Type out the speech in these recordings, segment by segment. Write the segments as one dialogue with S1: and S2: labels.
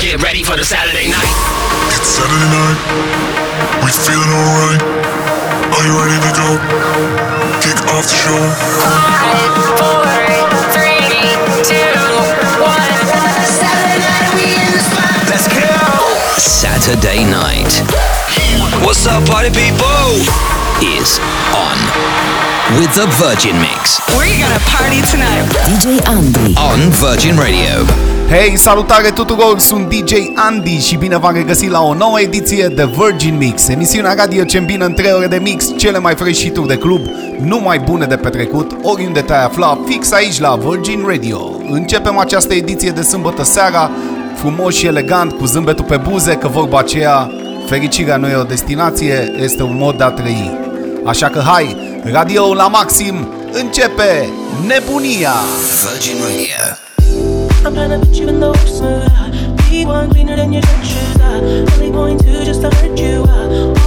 S1: Get ready for the Saturday night.
S2: It's Saturday night. We feeling alright. Are you ready to go? Kick off the show.
S3: Five, four, three, two, one. Saturday night, we in the spot.
S1: Let's go.
S4: Saturday night.
S1: What's up, party people?
S4: Is on with the Virgin Mix.
S5: We're gonna party tonight.
S6: DJ Andy
S4: on Virgin Radio.
S7: Hei, salutare tuturor, sunt DJ Andy și bine v-am regăsit la o nouă ediție de Virgin Mix, emisiunea radio ce îmbină în 3 ore de mix cele mai fresh hituri de club, numai bune de petrecut, oriunde te-ai afla, fix aici la Virgin Radio. Începem această ediție de sâmbătă seara, frumos și elegant, cu zâmbetul pe buze, că vorba aceea, fericirea nu e o destinație, este un mod de a trăi. Așa că hai, radio la maxim, începe nebunia!
S4: Virgin Radio
S8: I'm trying to put you in the ocean. closer. Be one cleaner than your church shoes. Uh, only point to just to hurt you.
S9: Uh,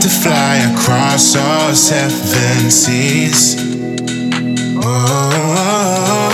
S9: to fly across all seven seas. Oh,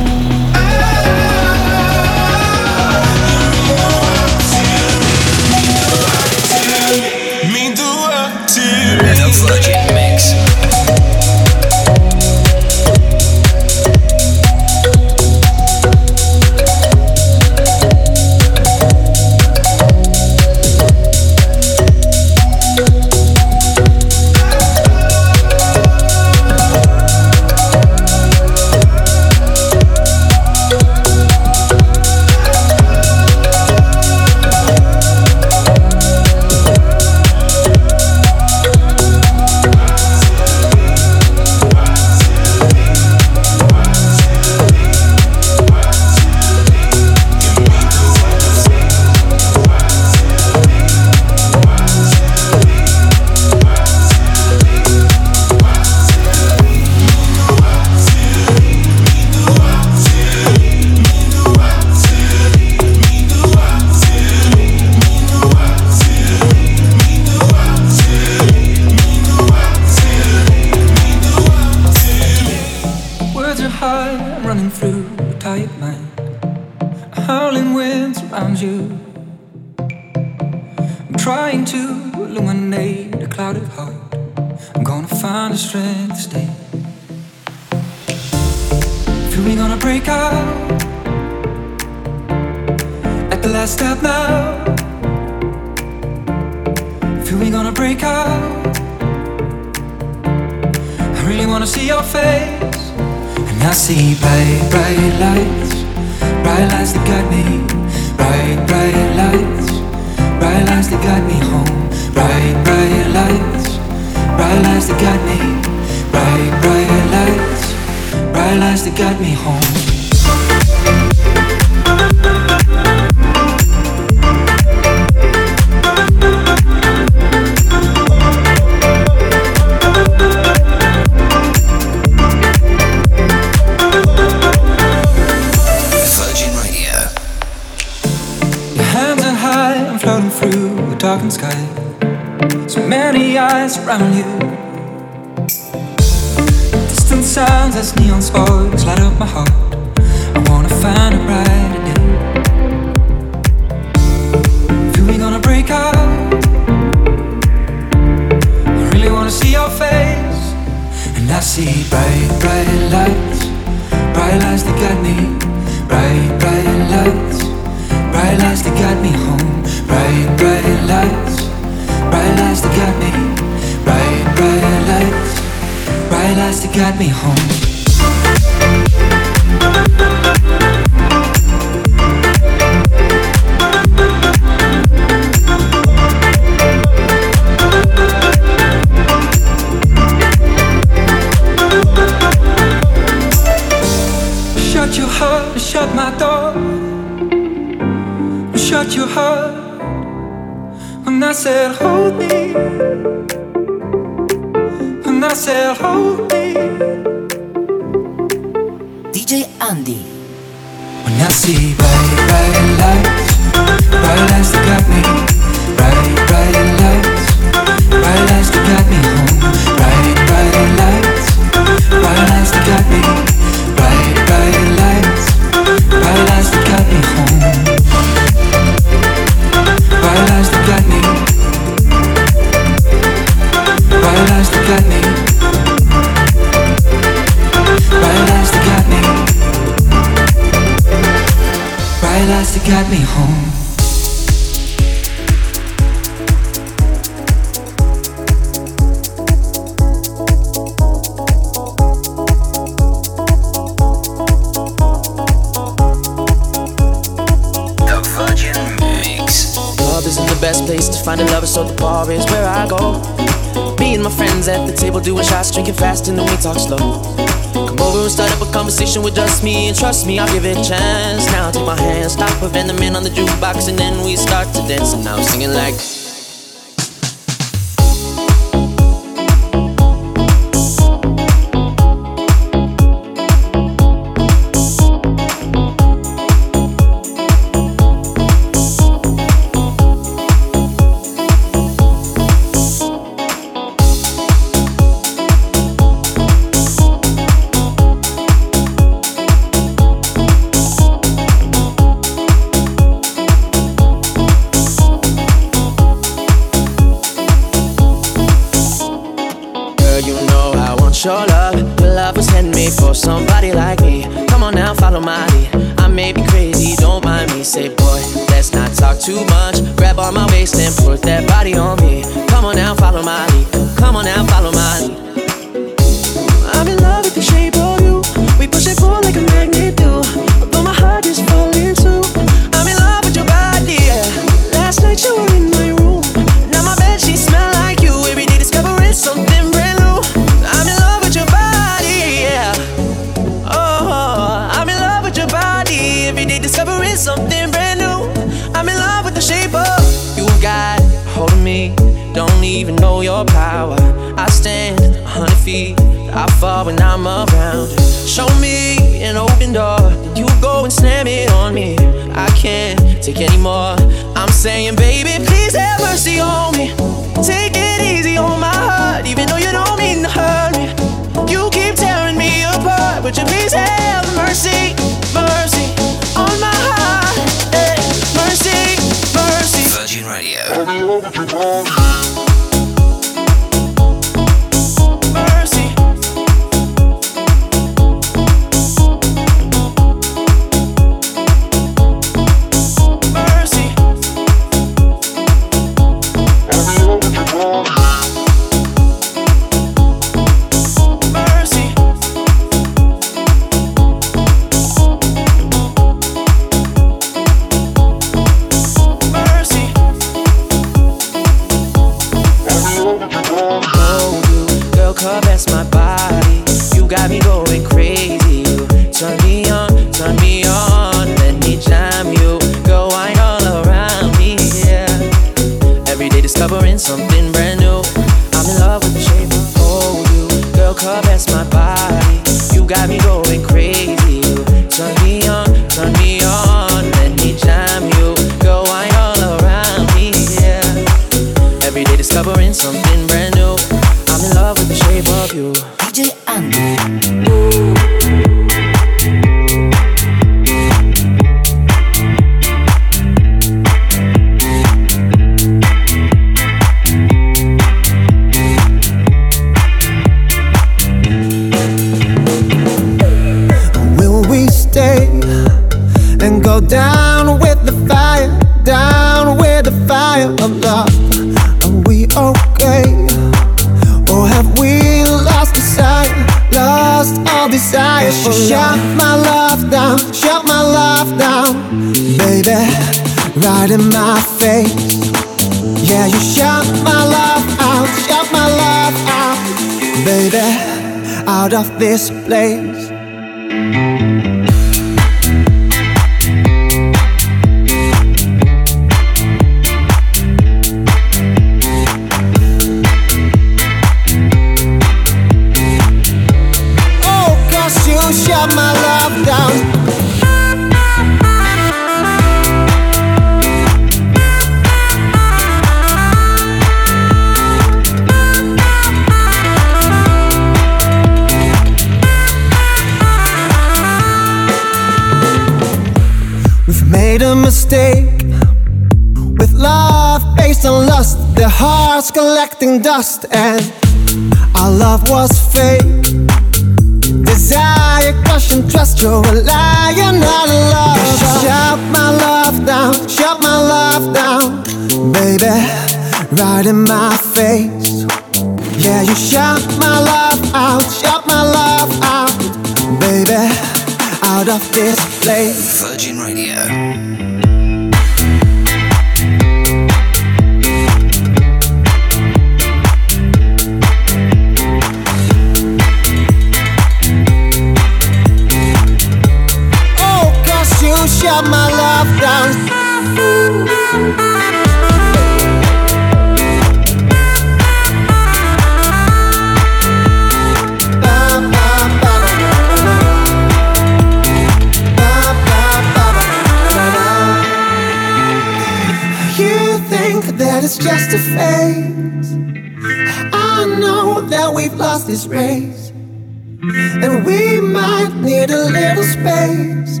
S10: days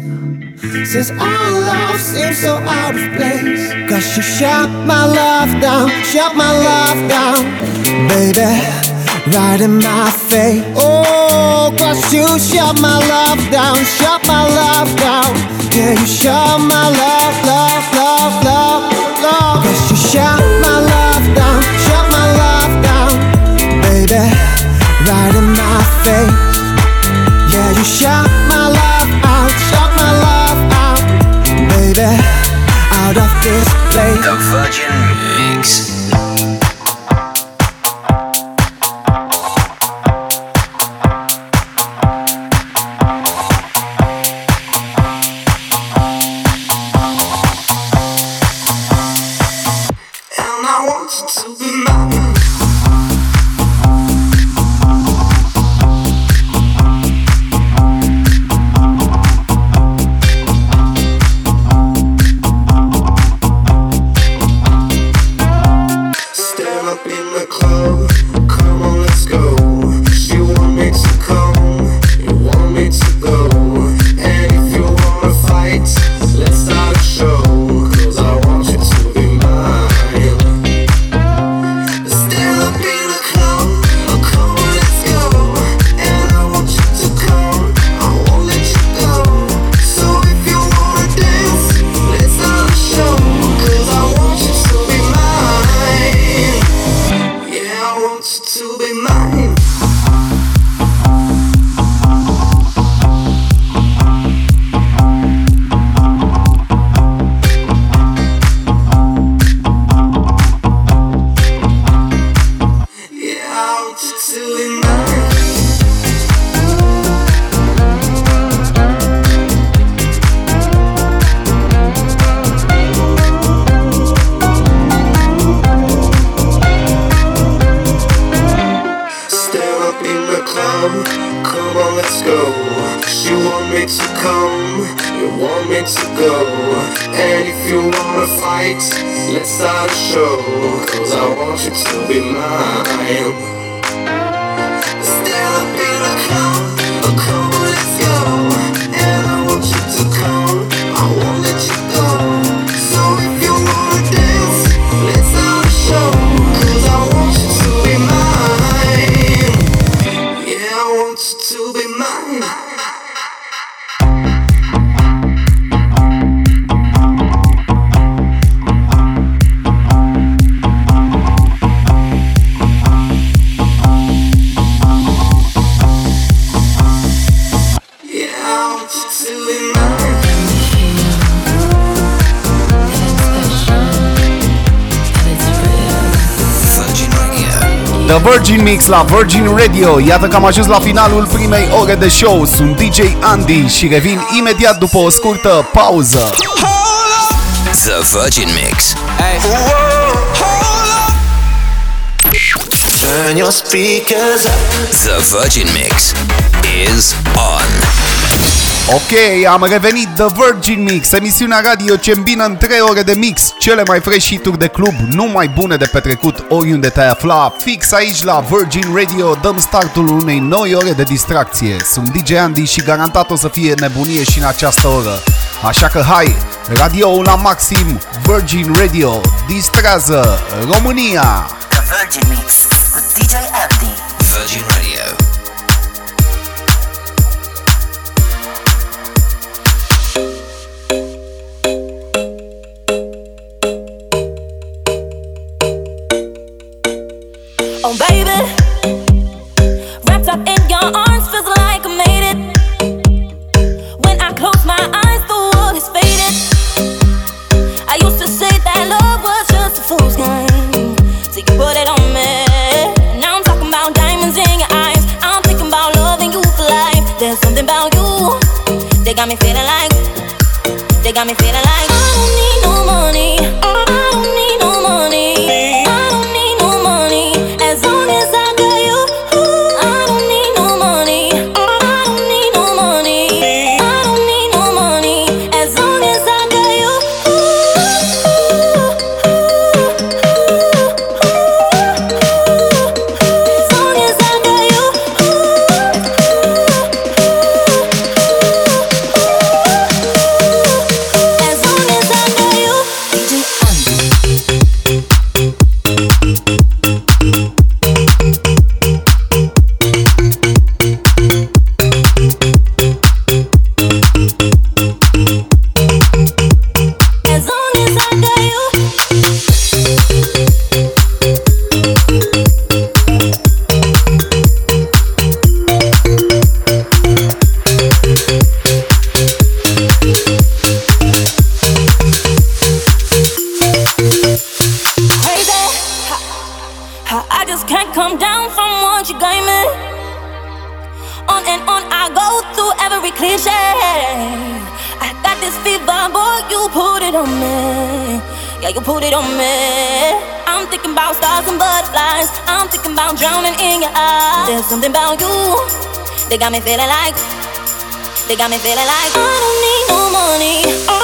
S10: since our love seems so out of place. Cause you shut my love down, shut my love down, baby, right in my face. Oh, cause you shut my love down, shut my love down. Yeah, you shut my love, love, love, love, love. Cause you shut my love down, shut my love down, baby, right in my face. Yeah, you shut.
S1: the Virgin
S11: la Virgin Radio. Iată că am ajuns la finalul primei ore de show. Sunt DJ Andy și revin imediat după o scurtă pauză.
S4: The Virgin Mix. Hey.
S12: Turn your speakers up.
S4: The Virgin Mix is
S11: Ok, am revenit The Virgin Mix, emisiunea radio ce îmbină în 3 ore de mix cele mai fresh hituri de club, numai bune de petrecut oriunde te afla. Fix aici la Virgin Radio dăm startul unei noi ore de distracție. Sunt DJ Andy și garantat o să fie nebunie și în această oră. Așa că hai, radio la maxim, Virgin Radio, distrează România!
S13: They got me feeling like. They got me feeling like. I don't need no money.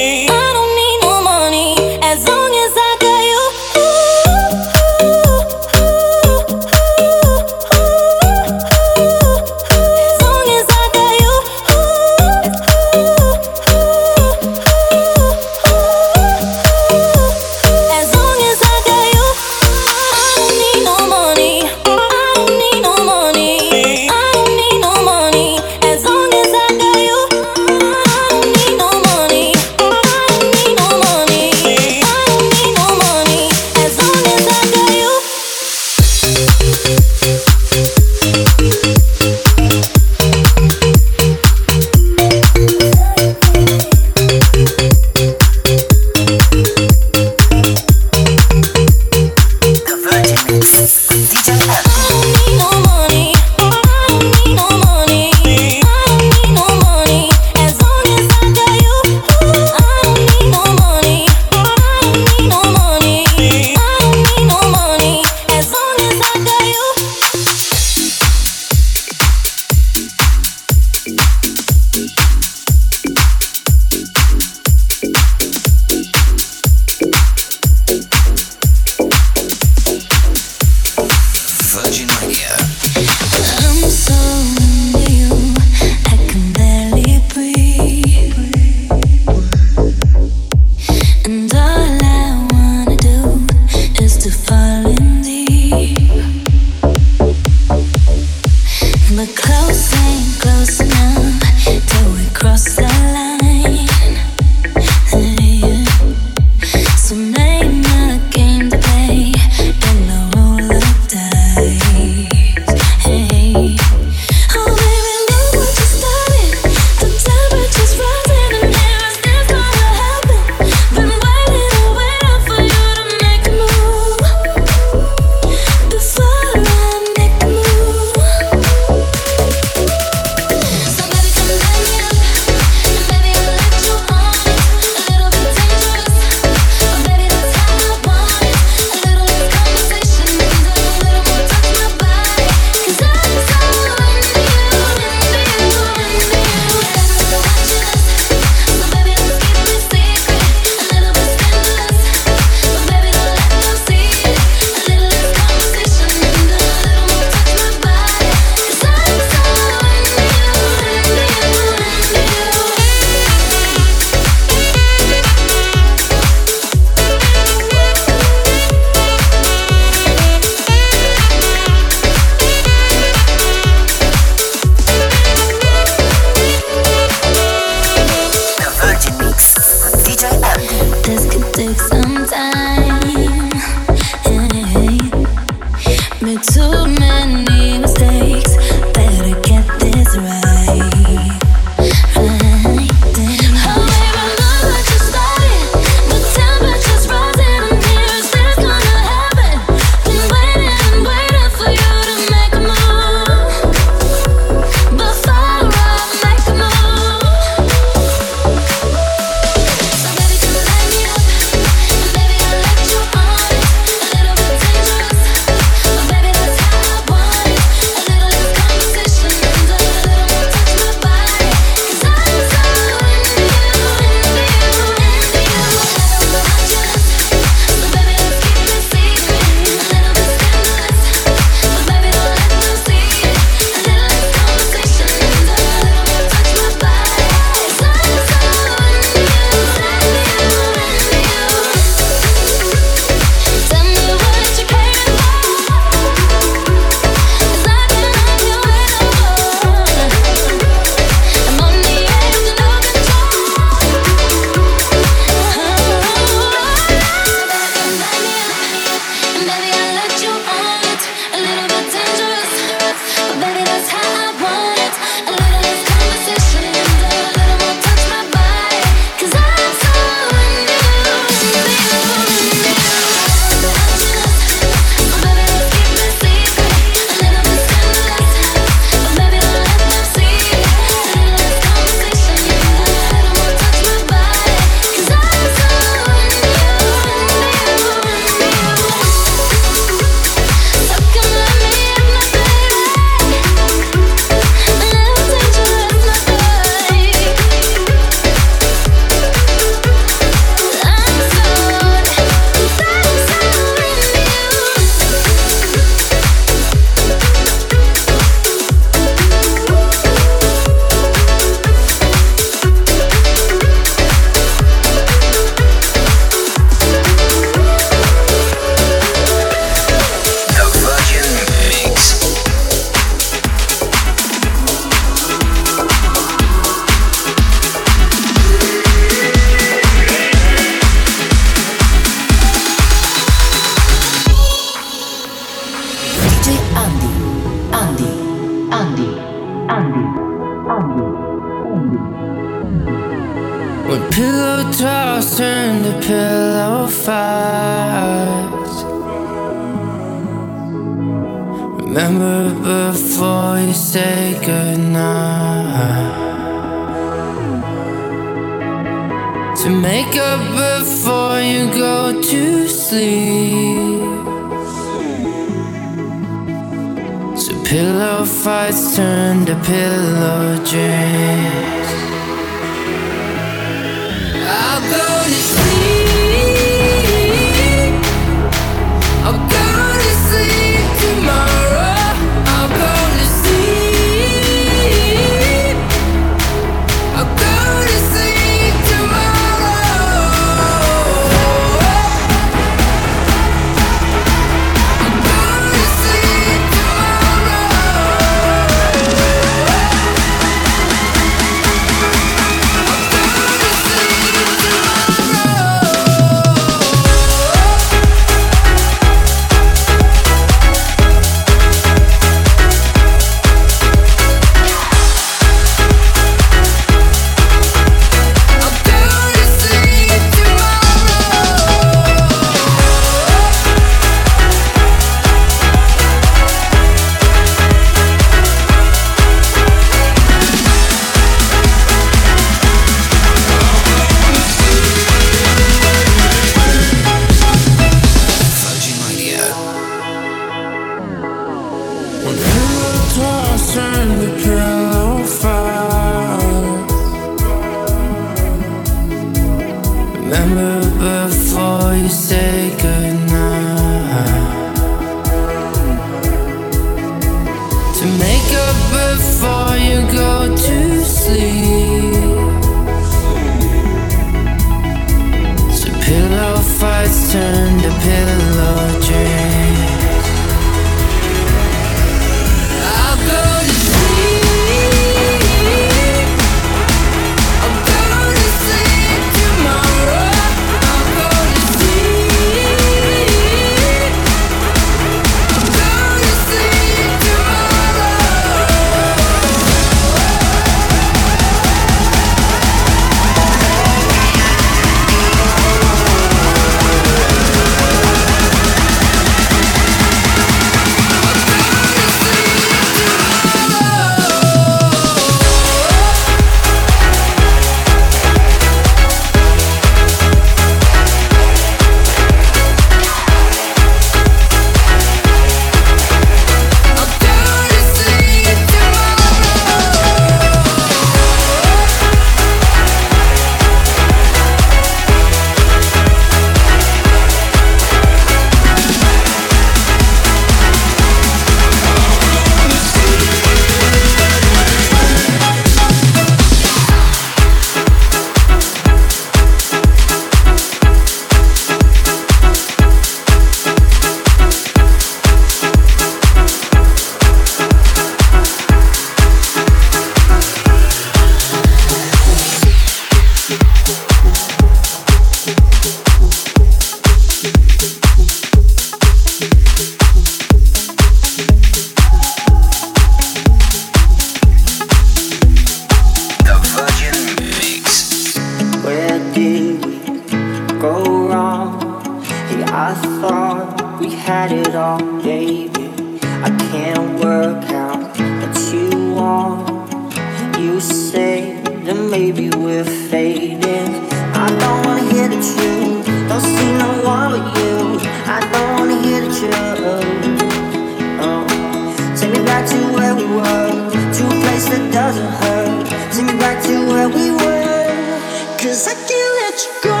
S11: back to where we were. Cause I can't let you go.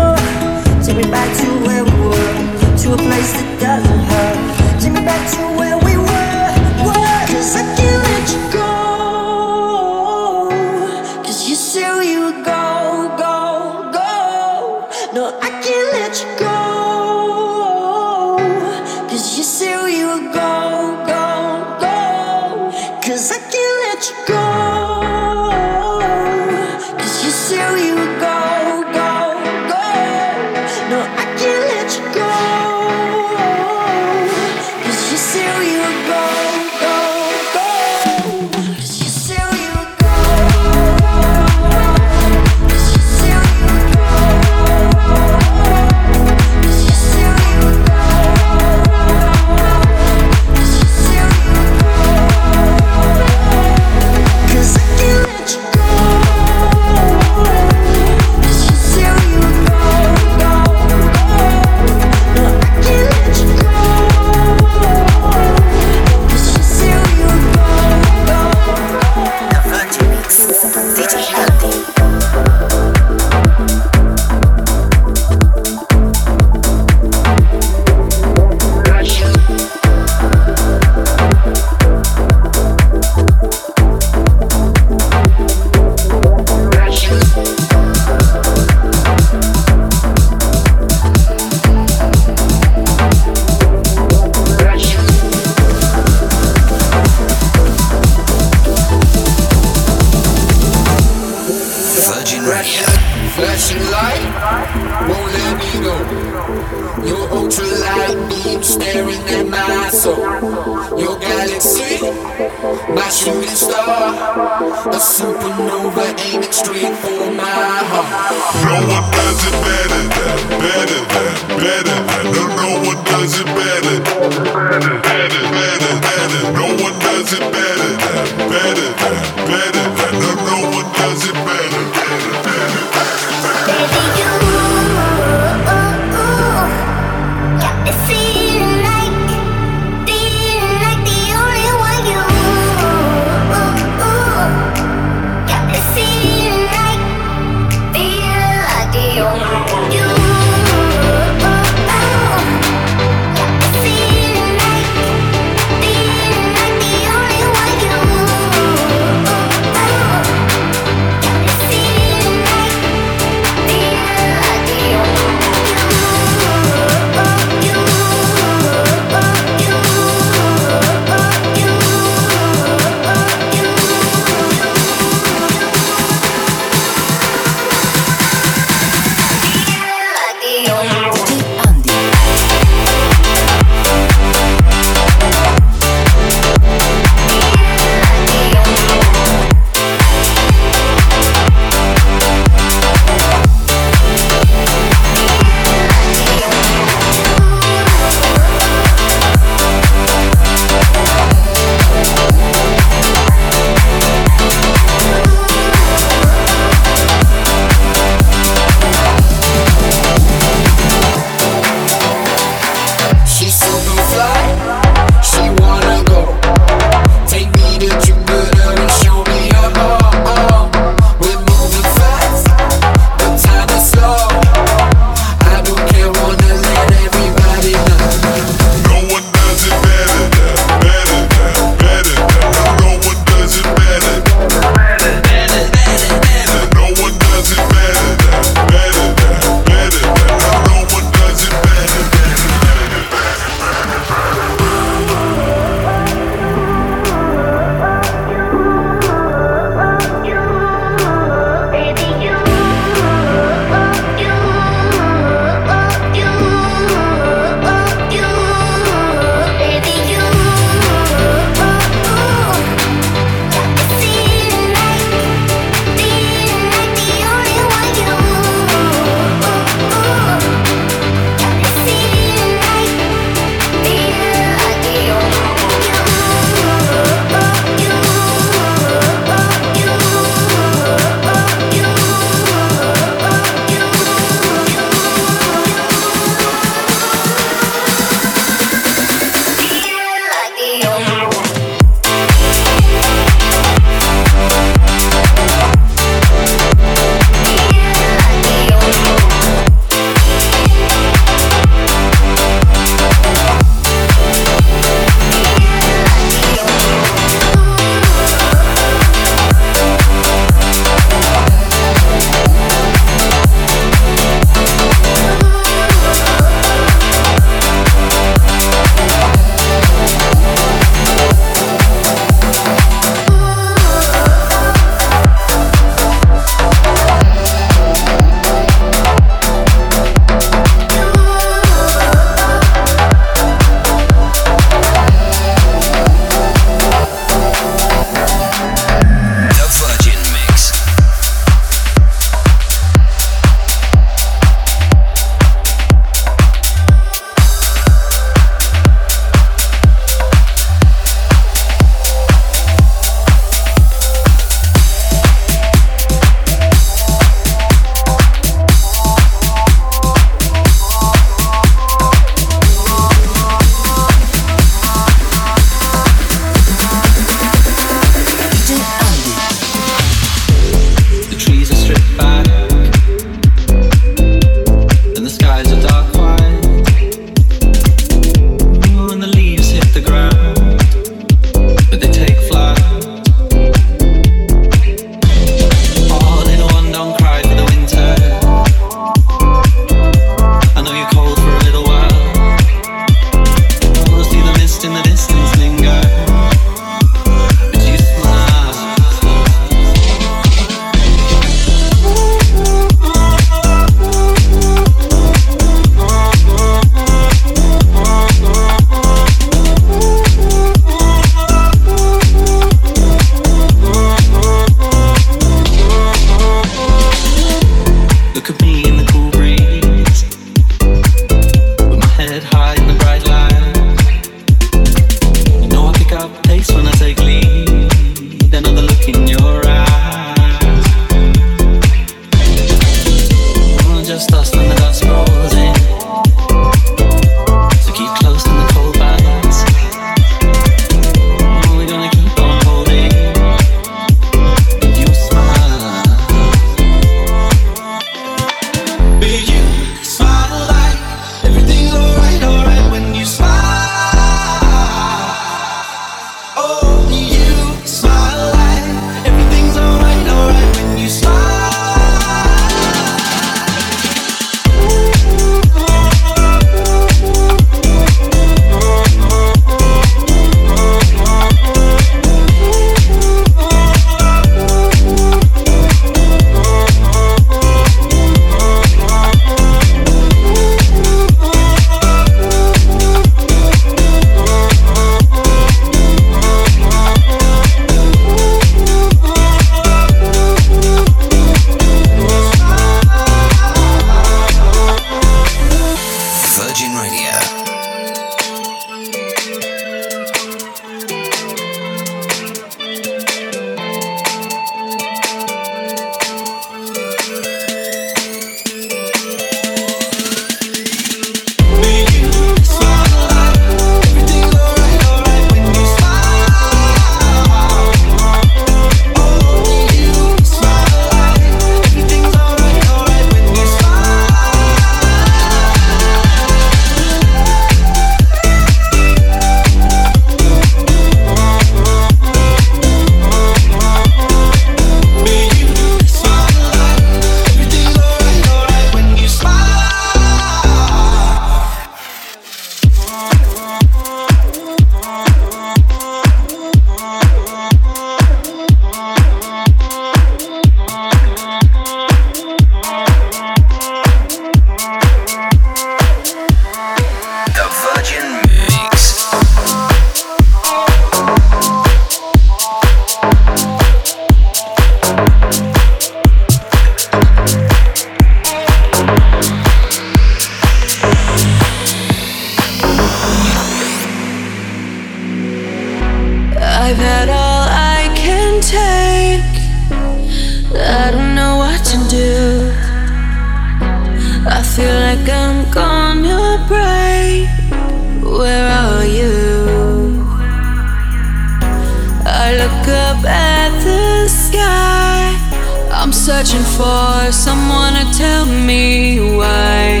S14: searching for someone to tell me why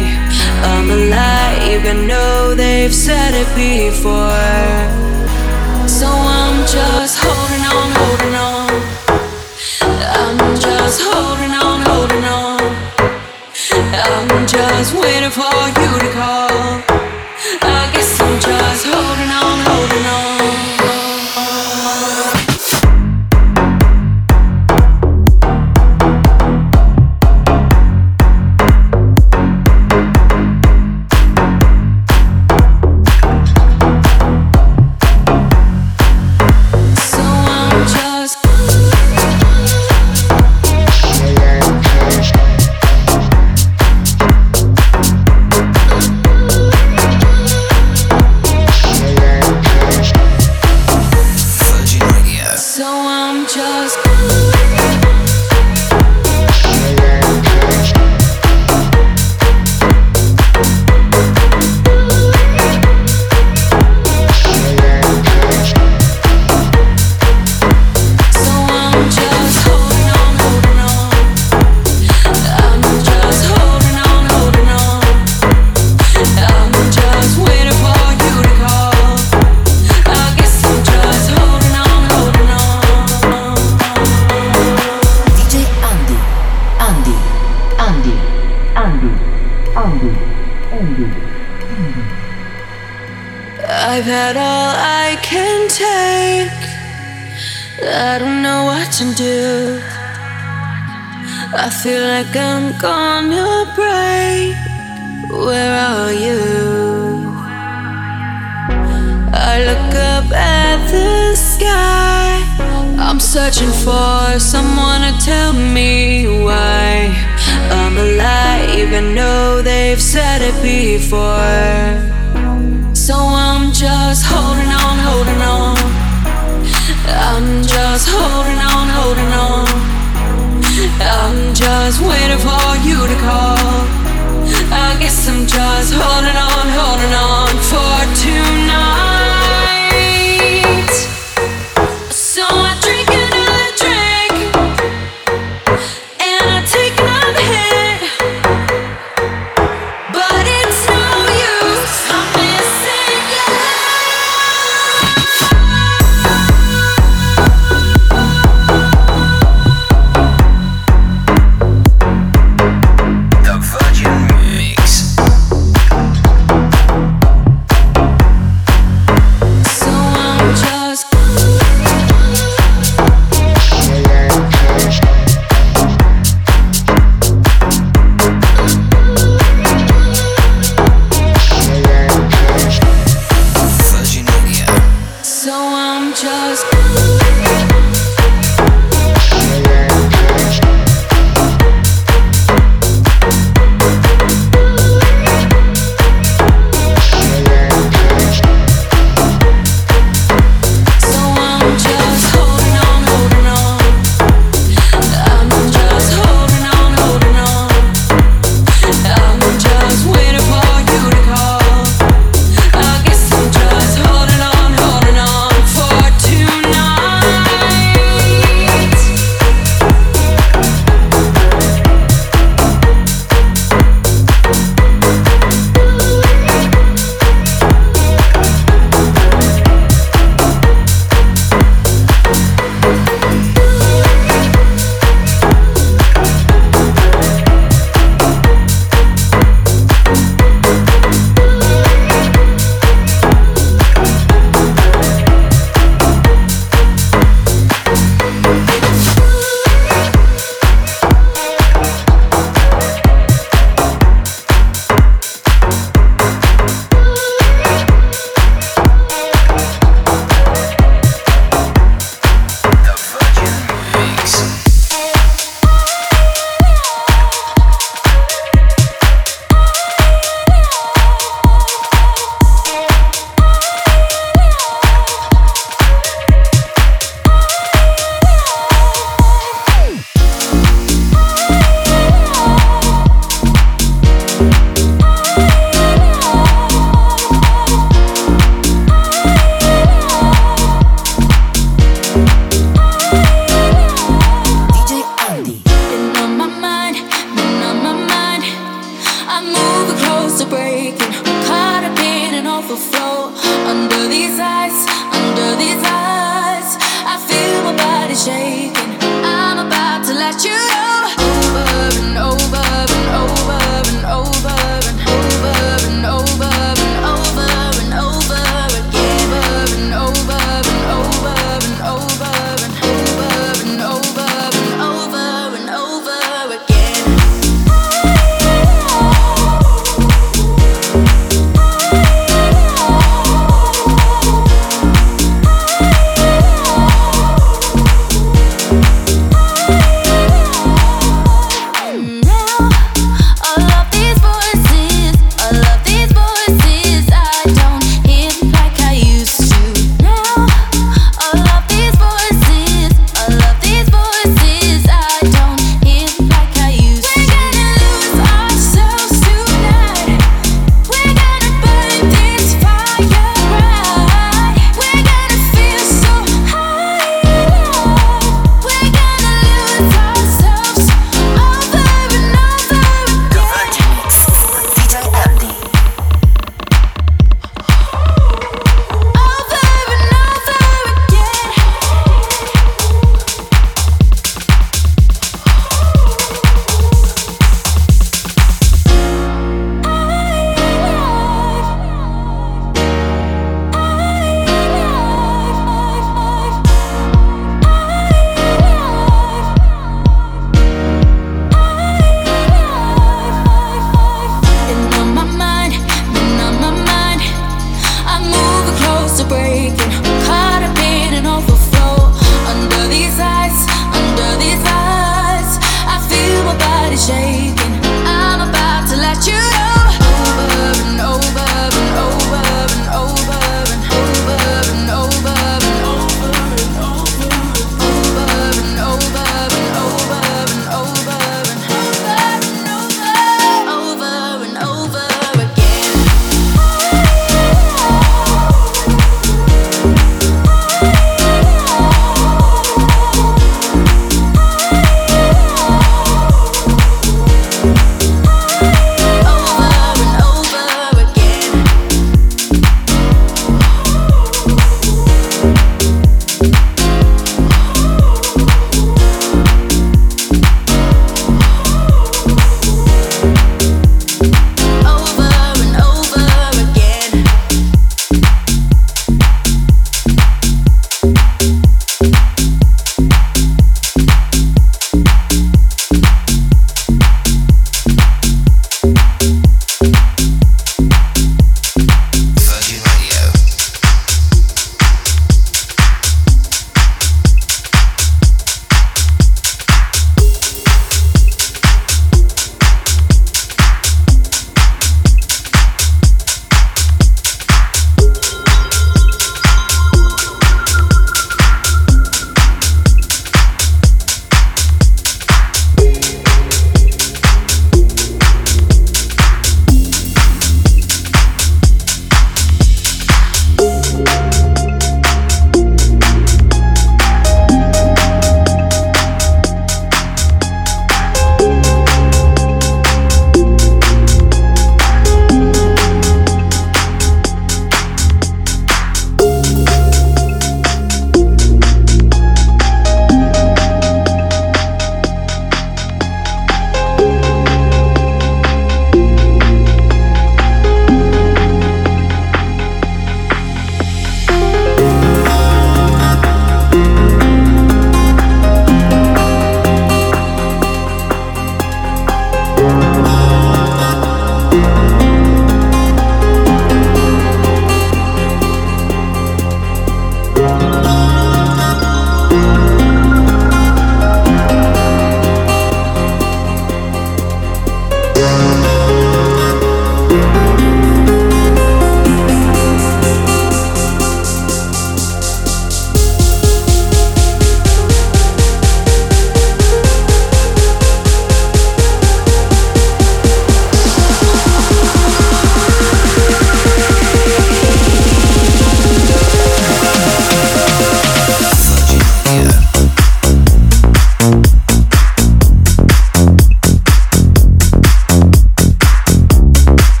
S14: I'm alive. I know they've said it before, so I'm just
S15: hoping.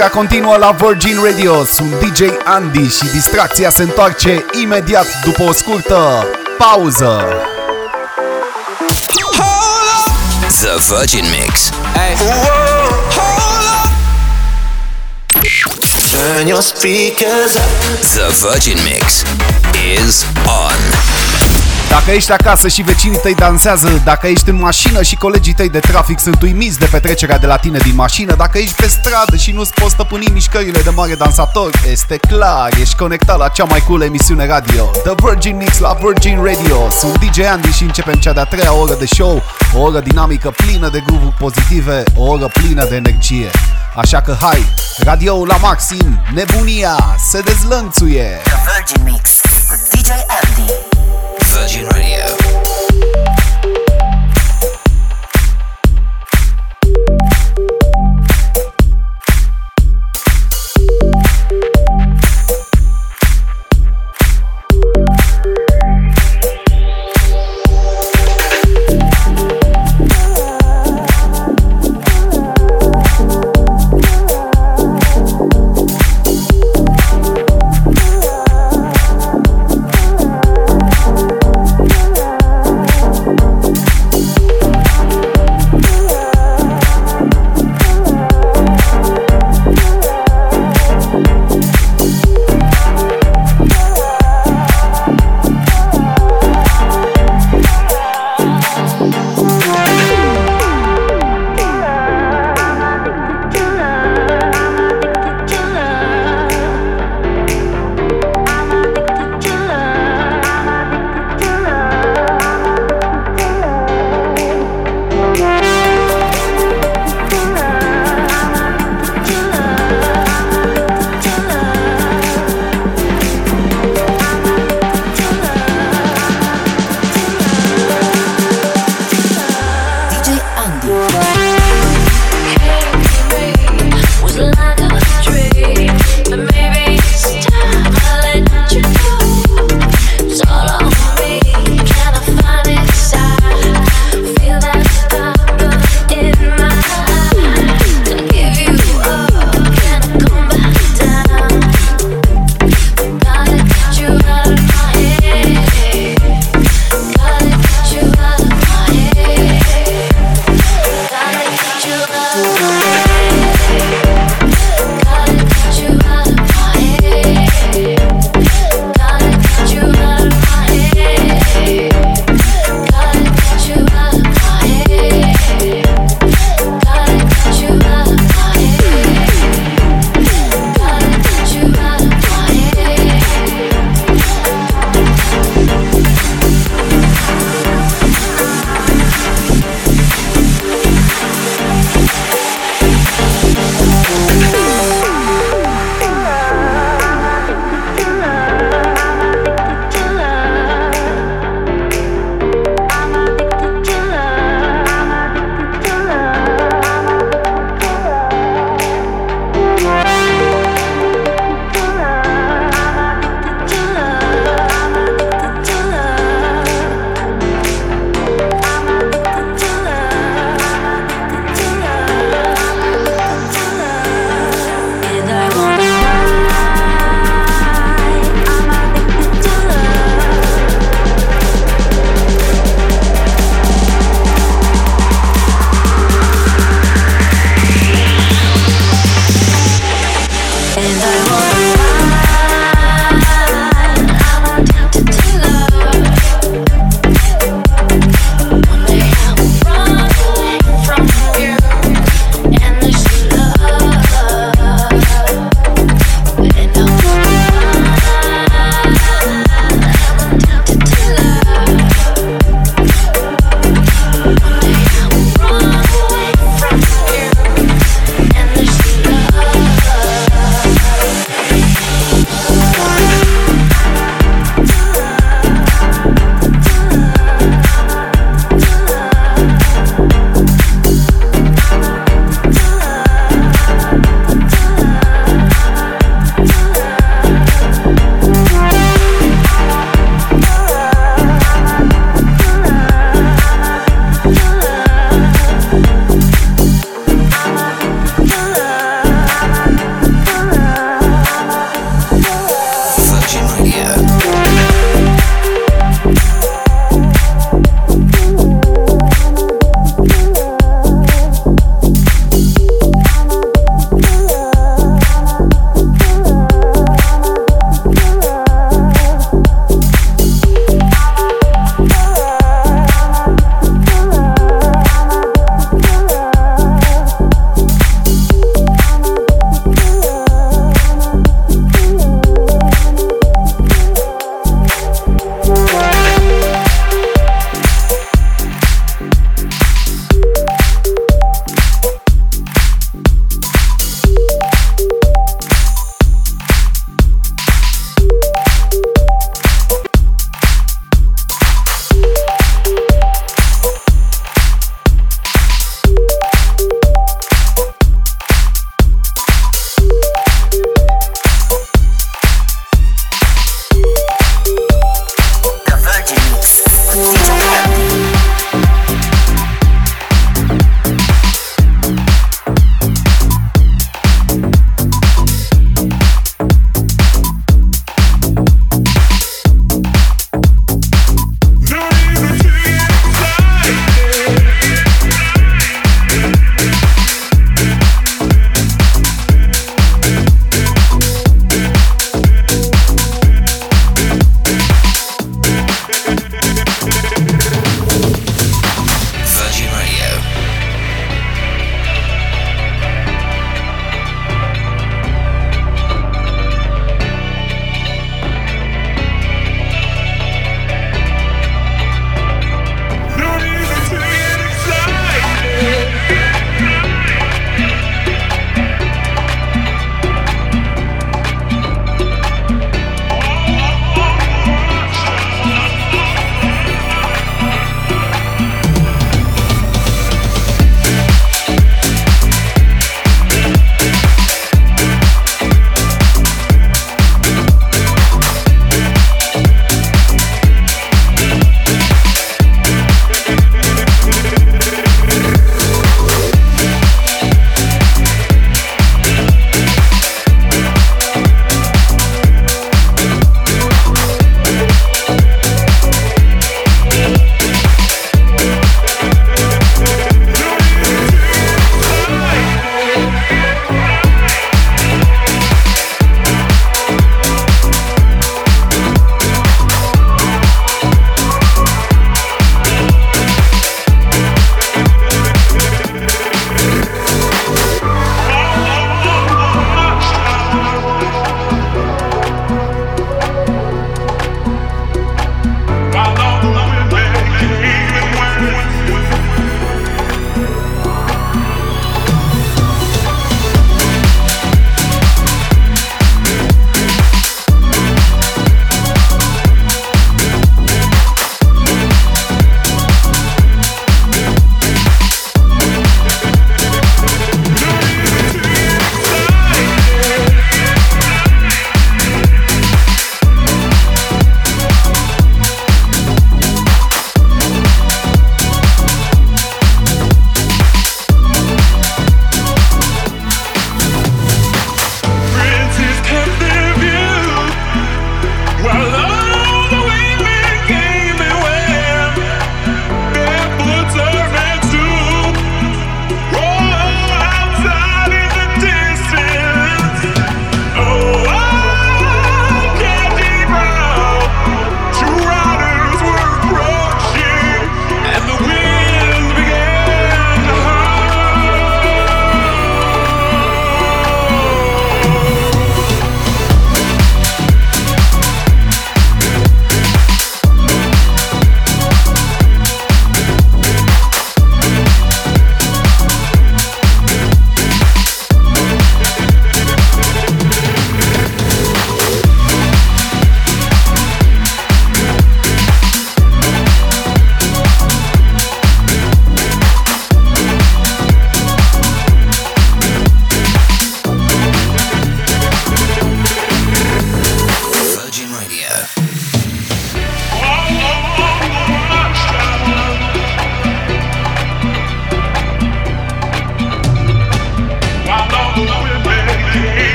S7: Petrecerea continuă la Virgin Radio. Sunt DJ Andy și distracția se întoarce imediat după o scurtă pauză.
S4: The Virgin Mix.
S10: Turn your speakers up.
S4: The Virgin Mix is on.
S7: Dacă ești acasă și vecinii tăi dansează, dacă ești în mașină și colegii tăi de trafic sunt uimiți de petrecerea de la tine din mașină, dacă ești pe stradă și nu-ți poți stăpâni mișcările de mare dansator, este clar, ești conectat la cea mai cool emisiune radio, The Virgin Mix la Virgin Radio. Sunt DJ Andy și începem cea de-a treia oră de show, o oră dinamică plină de groove pozitive, o oră plină de energie. Așa că hai, radio la maxim, nebunia se dezlănțuie!
S6: The Virgin Mix with DJ Andy.
S4: Virgin Radio.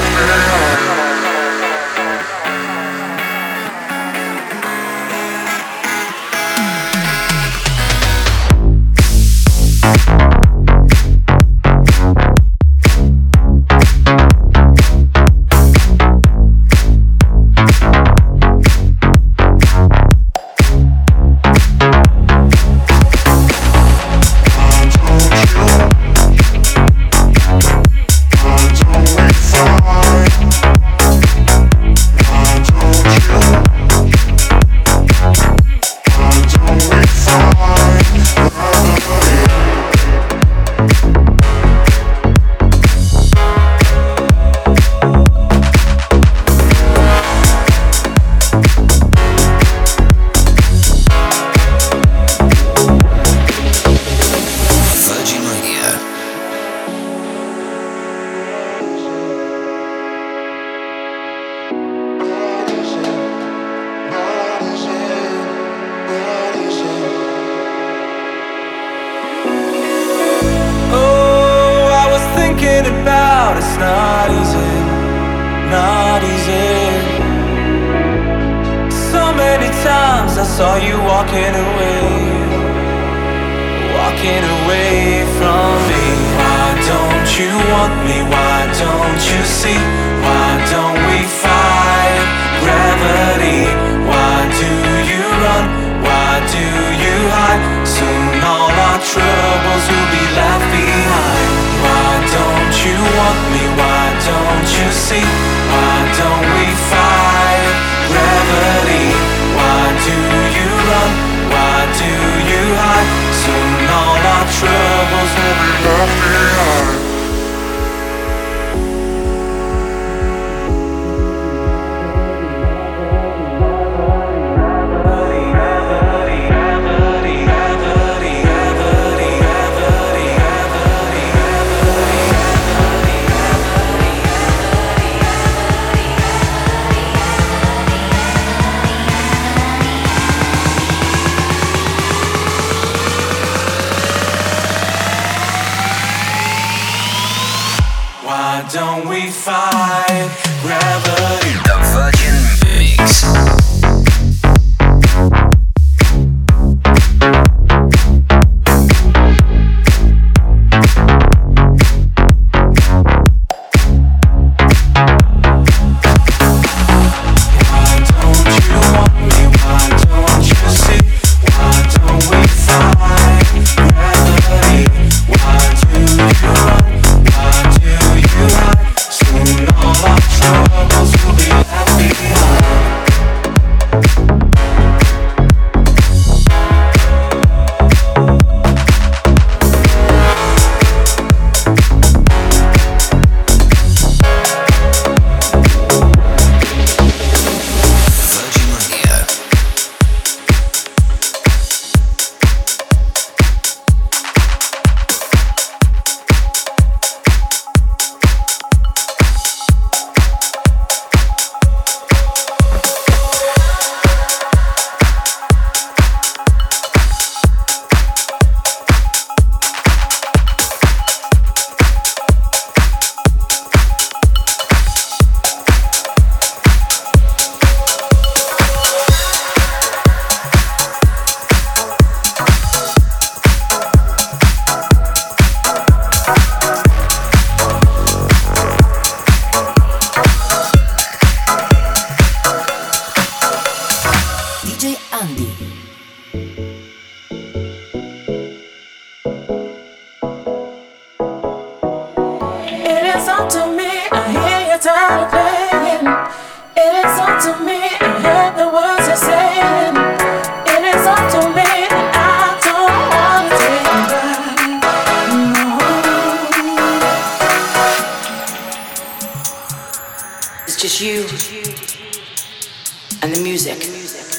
S16: I'll
S8: and the music.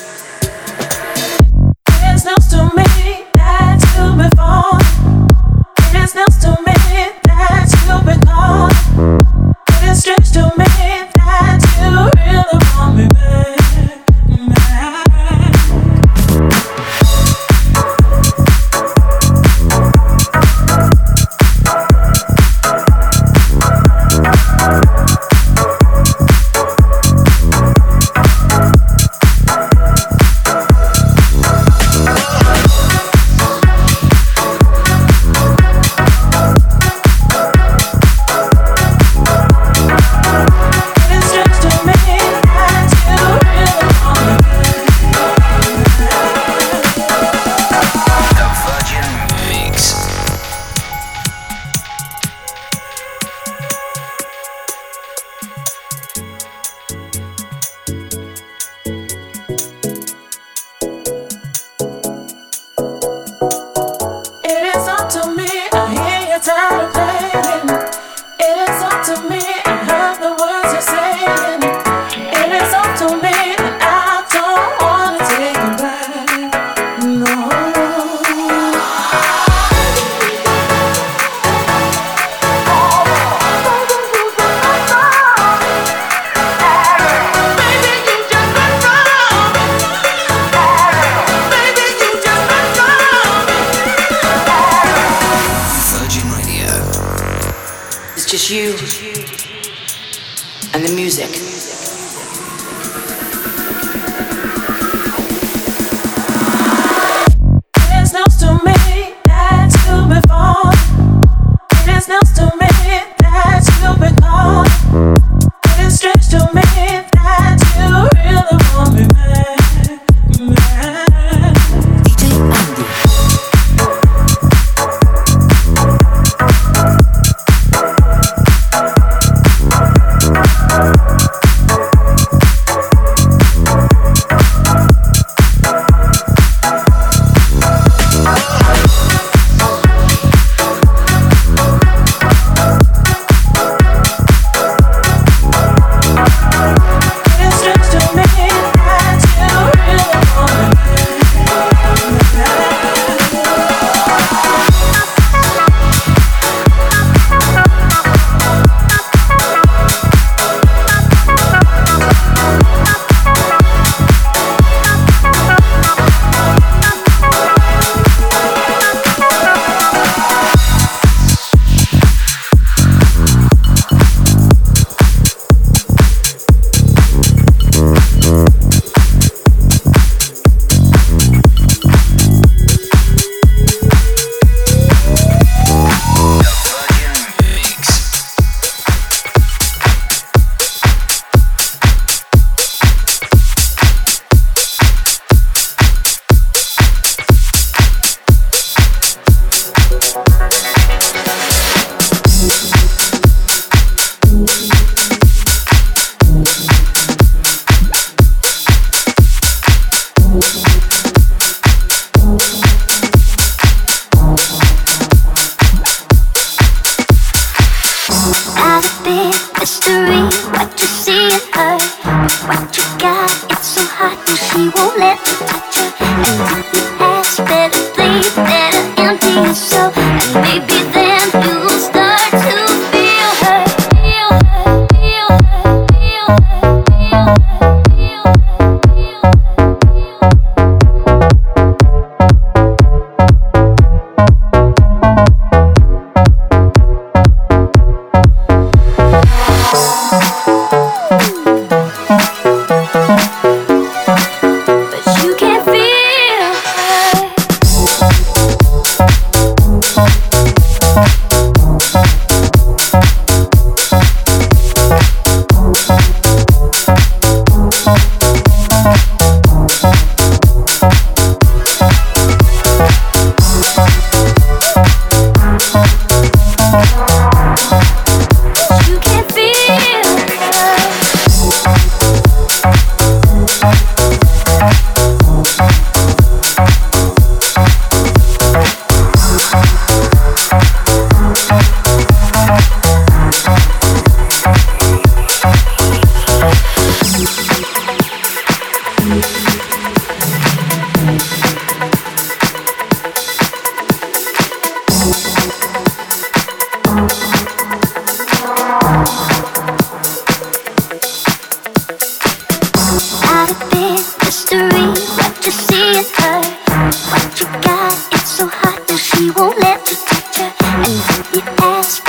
S17: You
S11: ask,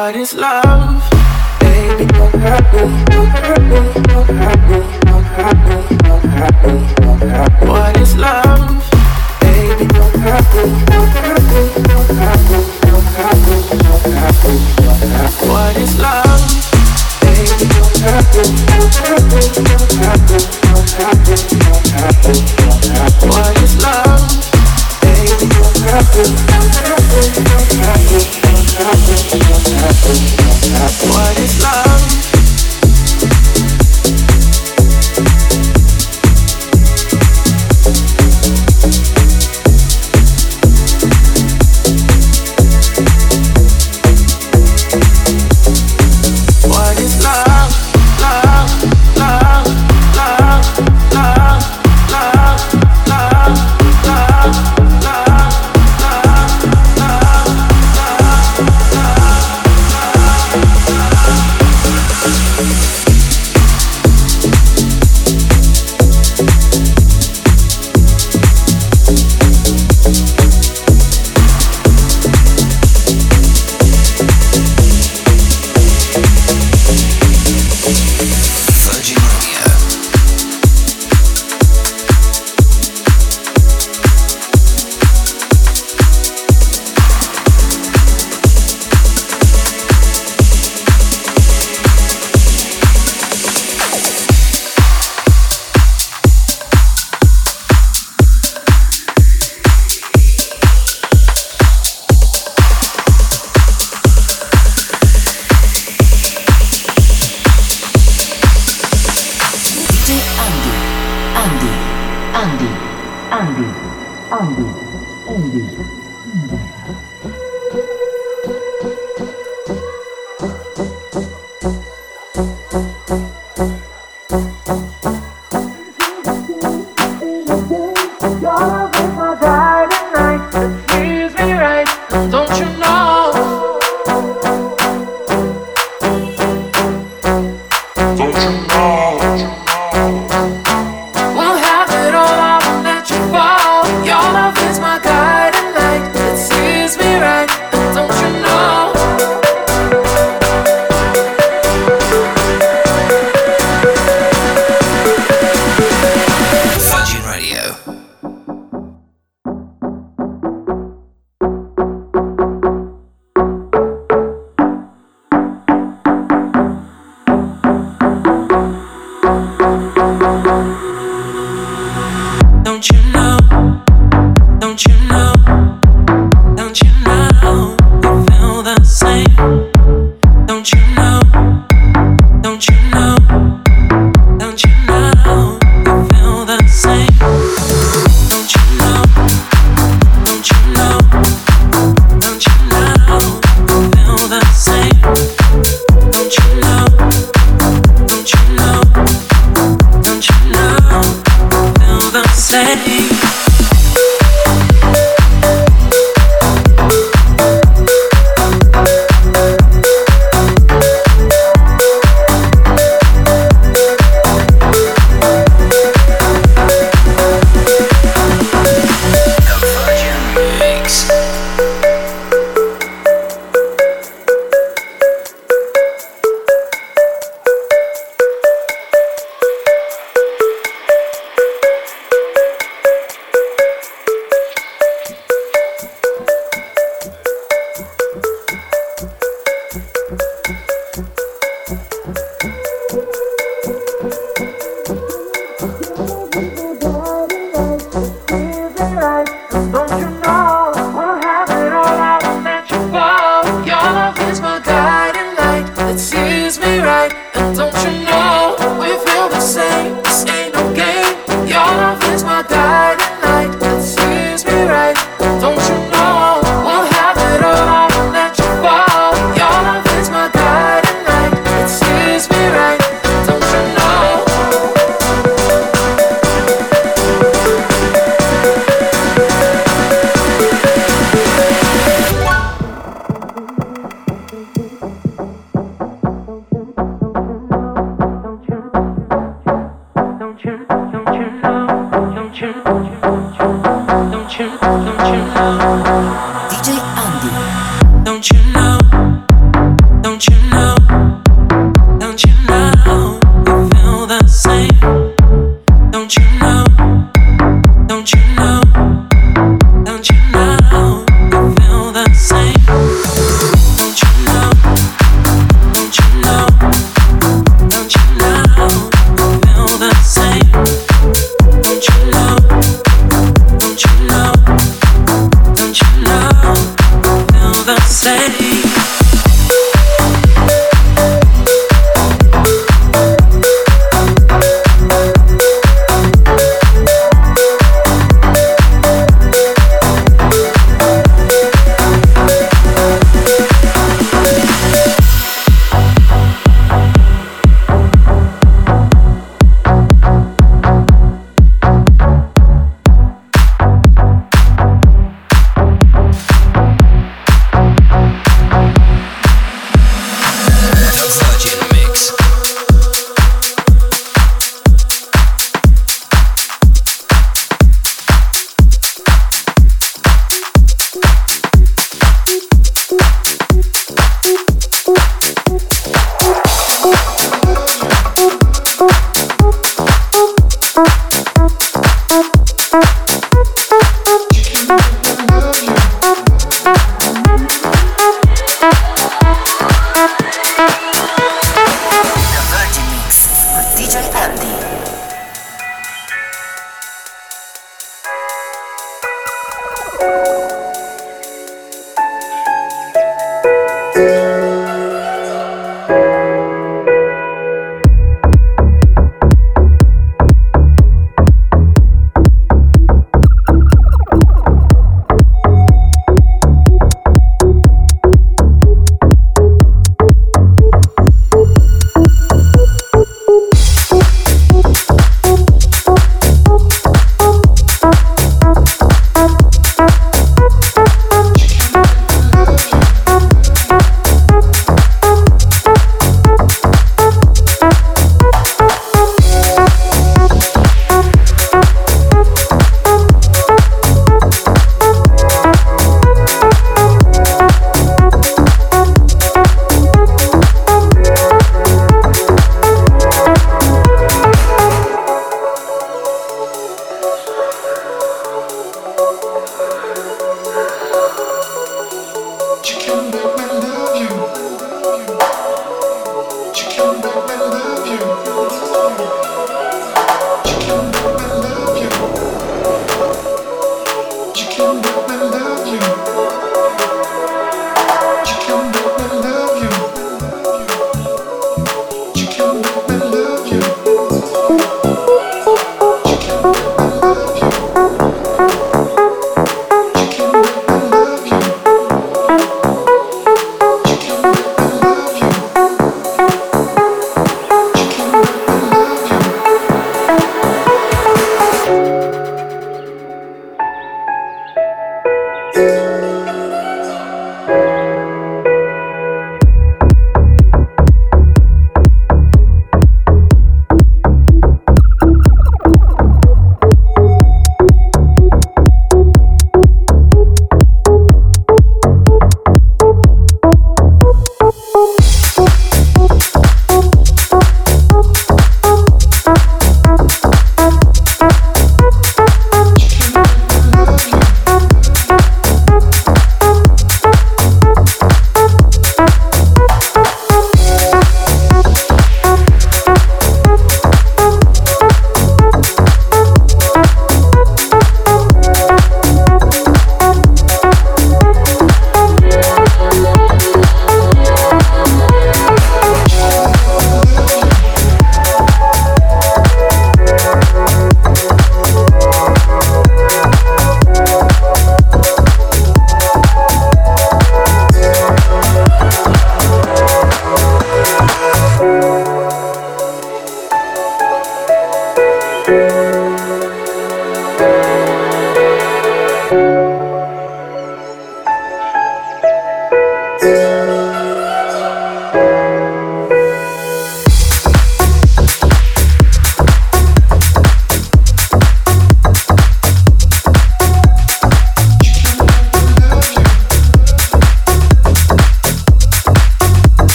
S11: What
S6: is love? Baby, don't hurt me, don't hurt me, don't hurt me, don't hurt me, don't hurt me, don't hurt me. What is love? Baby, don't hurt me, don't hurt me, don't hurt me, don't hurt me, don't hurt me, don't hurt me. What is love? Baby, don't hurt me, don't hurt me, don't hurt me, don't hurt me, don't hurt me, don't hurt me. What is love? Baby, don't hurt me, don't hurt me, don't hurt me. What is love?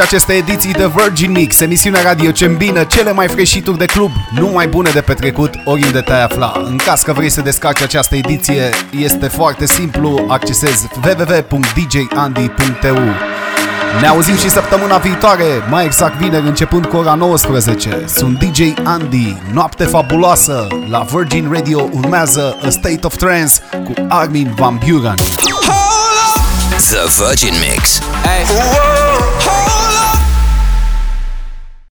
S7: Și aceste ediții de Virgin Mix, emisiunea radio ce îmbină cele mai freșituri de club, nu mai bune de petrecut, oriunde te-ai afla. În caz că vrei să descarci această ediție, este foarte simplu, accesezi www.djandy.eu Ne auzim și săptămâna viitoare, mai exact vineri începând cu ora 19. Sunt DJ Andy, noapte fabuloasă, la Virgin Radio urmează A State of Trance cu Armin Van Buren.
S4: The Virgin Mix.
S18: Hey.